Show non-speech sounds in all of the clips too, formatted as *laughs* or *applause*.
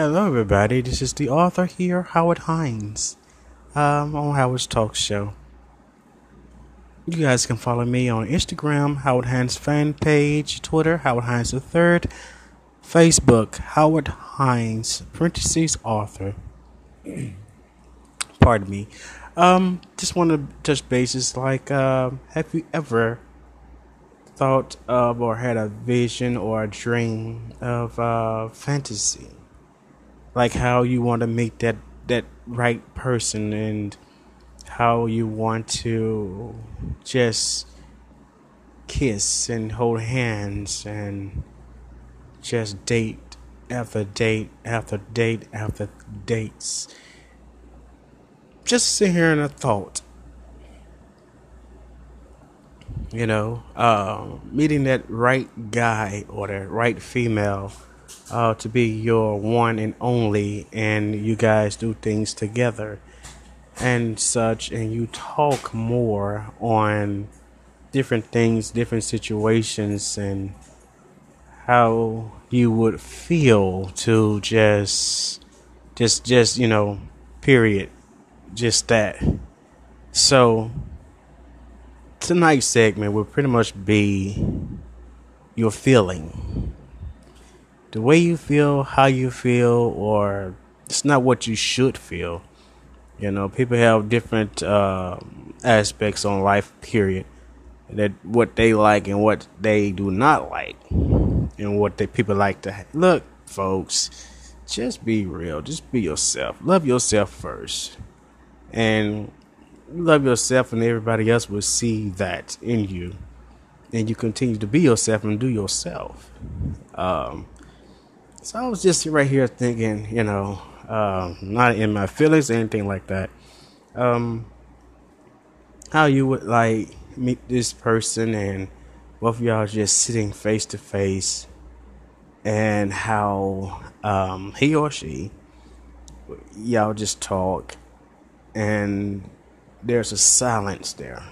Hello, everybody. This is the author here, Howard Hines, um, on Howard's Talk Show. You guys can follow me on Instagram, Howard Hines fan page, Twitter, Howard Hines the Third, Facebook, Howard Hines, parentheses author. *clears throat* Pardon me. Um, just want to touch bases. Like, uh, have you ever thought of or had a vision or a dream of uh, fantasy? Like how you want to meet that that right person and how you want to just kiss and hold hands and just date after date after date after dates. Just sit here and a thought. You know, uh, meeting that right guy or the right female uh, to be your one and only, and you guys do things together and such, and you talk more on different things, different situations, and how you would feel to just, just, just, you know, period, just that. So, tonight's segment will pretty much be your feeling. The way you feel, how you feel, or it's not what you should feel. You know, people have different uh, aspects on life, period. That what they like and what they do not like, and what they people like to have. look, folks. Just be real. Just be yourself. Love yourself first, and love yourself, and everybody else will see that in you, and you continue to be yourself and do yourself. Um, so I was just right here thinking, you know, uh, not in my feelings or anything like that. Um, how you would like meet this person and both of y'all just sitting face to face, and how um, he or she y'all just talk, and there's a silence there.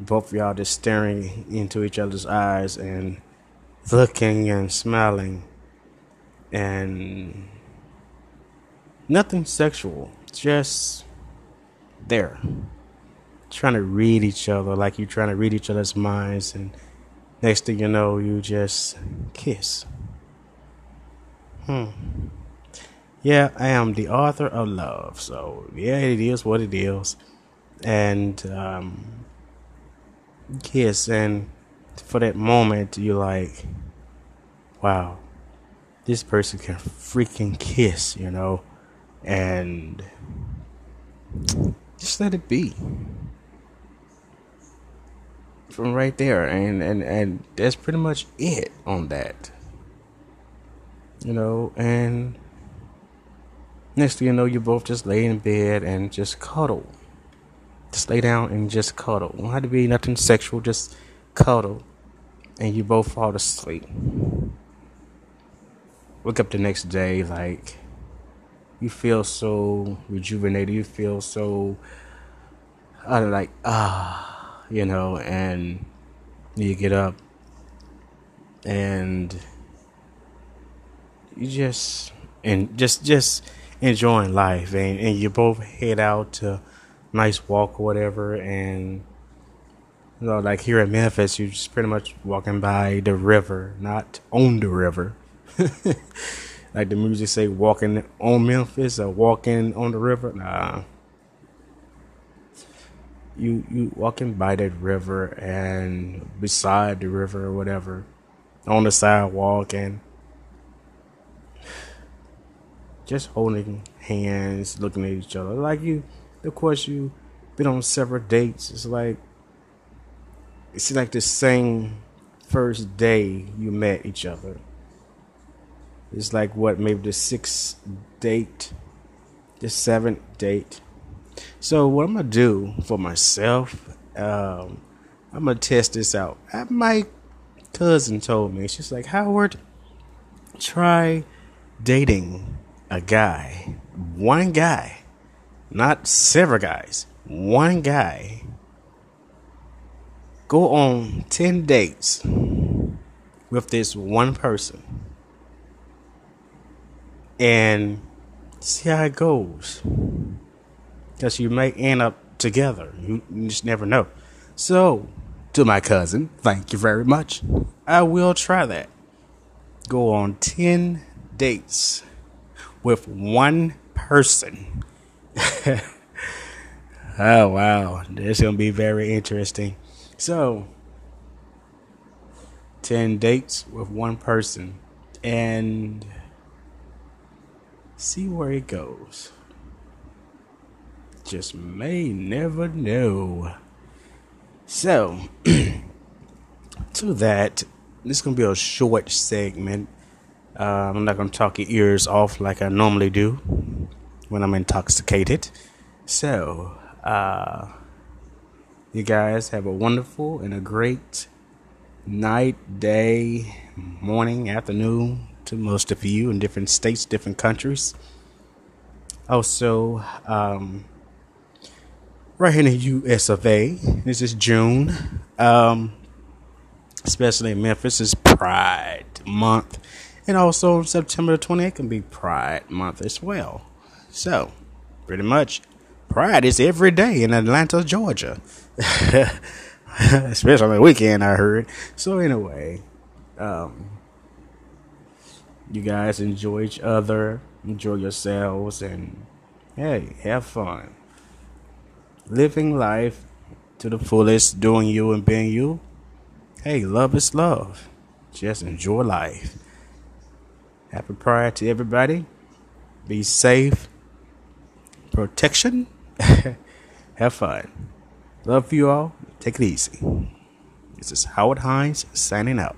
Both of y'all just staring into each other's eyes and looking and smiling, and Nothing sexual, just there. Trying to read each other like you're trying to read each other's minds, and next thing you know, you just kiss. Hmm. Yeah, I am the author of love, so yeah, it is what it is. And, um, kiss, and for that moment, you're like, wow, this person can freaking kiss, you know? and just let it be. From right there. And and and that's pretty much it on that. You know? And next thing you know you both just lay in bed and just cuddle. Just lay down and just cuddle. Don't have to be nothing sexual just cuddle. And you both fall asleep wake up the next day like you feel so rejuvenated. You feel so, don't like ah, you know, and you get up and you just and just just enjoying life, and and you both head out to nice walk or whatever, and you know, like here in Memphis, you're just pretty much walking by the river, not on the river. *laughs* like the music say walking on Memphis or walking on the river. Nah. You you walking by that river and beside the river or whatever. On the sidewalk and just holding hands, looking at each other. Like you of course you been on several dates. It's like it's like the same first day you met each other is like what maybe the sixth date, the seventh date. So what I'm gonna do for myself, um, I'm gonna test this out. My cousin told me she's like Howard, try dating a guy, one guy, not several guys, one guy. Go on ten dates with this one person and see how it goes. Because you may end up together. You, you just never know. So, to my cousin, thank you very much. I will try that. Go on 10 dates with one person. *laughs* oh, wow. This is going to be very interesting. So, 10 dates with one person and see where it goes. Just may never know. So, *clears throat* to that, this is going to be a short segment. Uh, I'm not going to talk your ears off like I normally do when I'm intoxicated. So, uh, you guys have a wonderful and a great night, day, morning, afternoon to most of you in different states, different countries. Also, um, right here in the US of A, this is June. Um, especially in Memphis, is Pride Month. And also September 20th can be Pride Month as well. So, pretty much, Pride is every day in Atlanta, Georgia. *laughs* especially on the weekend, I heard. So, anyway, um, you guys enjoy each other, enjoy yourselves, and hey, have fun. Living life to the fullest, doing you and being you. Hey, love is love. Just enjoy life. Happy Pride to everybody. Be safe. Protection. *laughs* have fun. Love you all. Take it easy. This is Howard Hines signing out.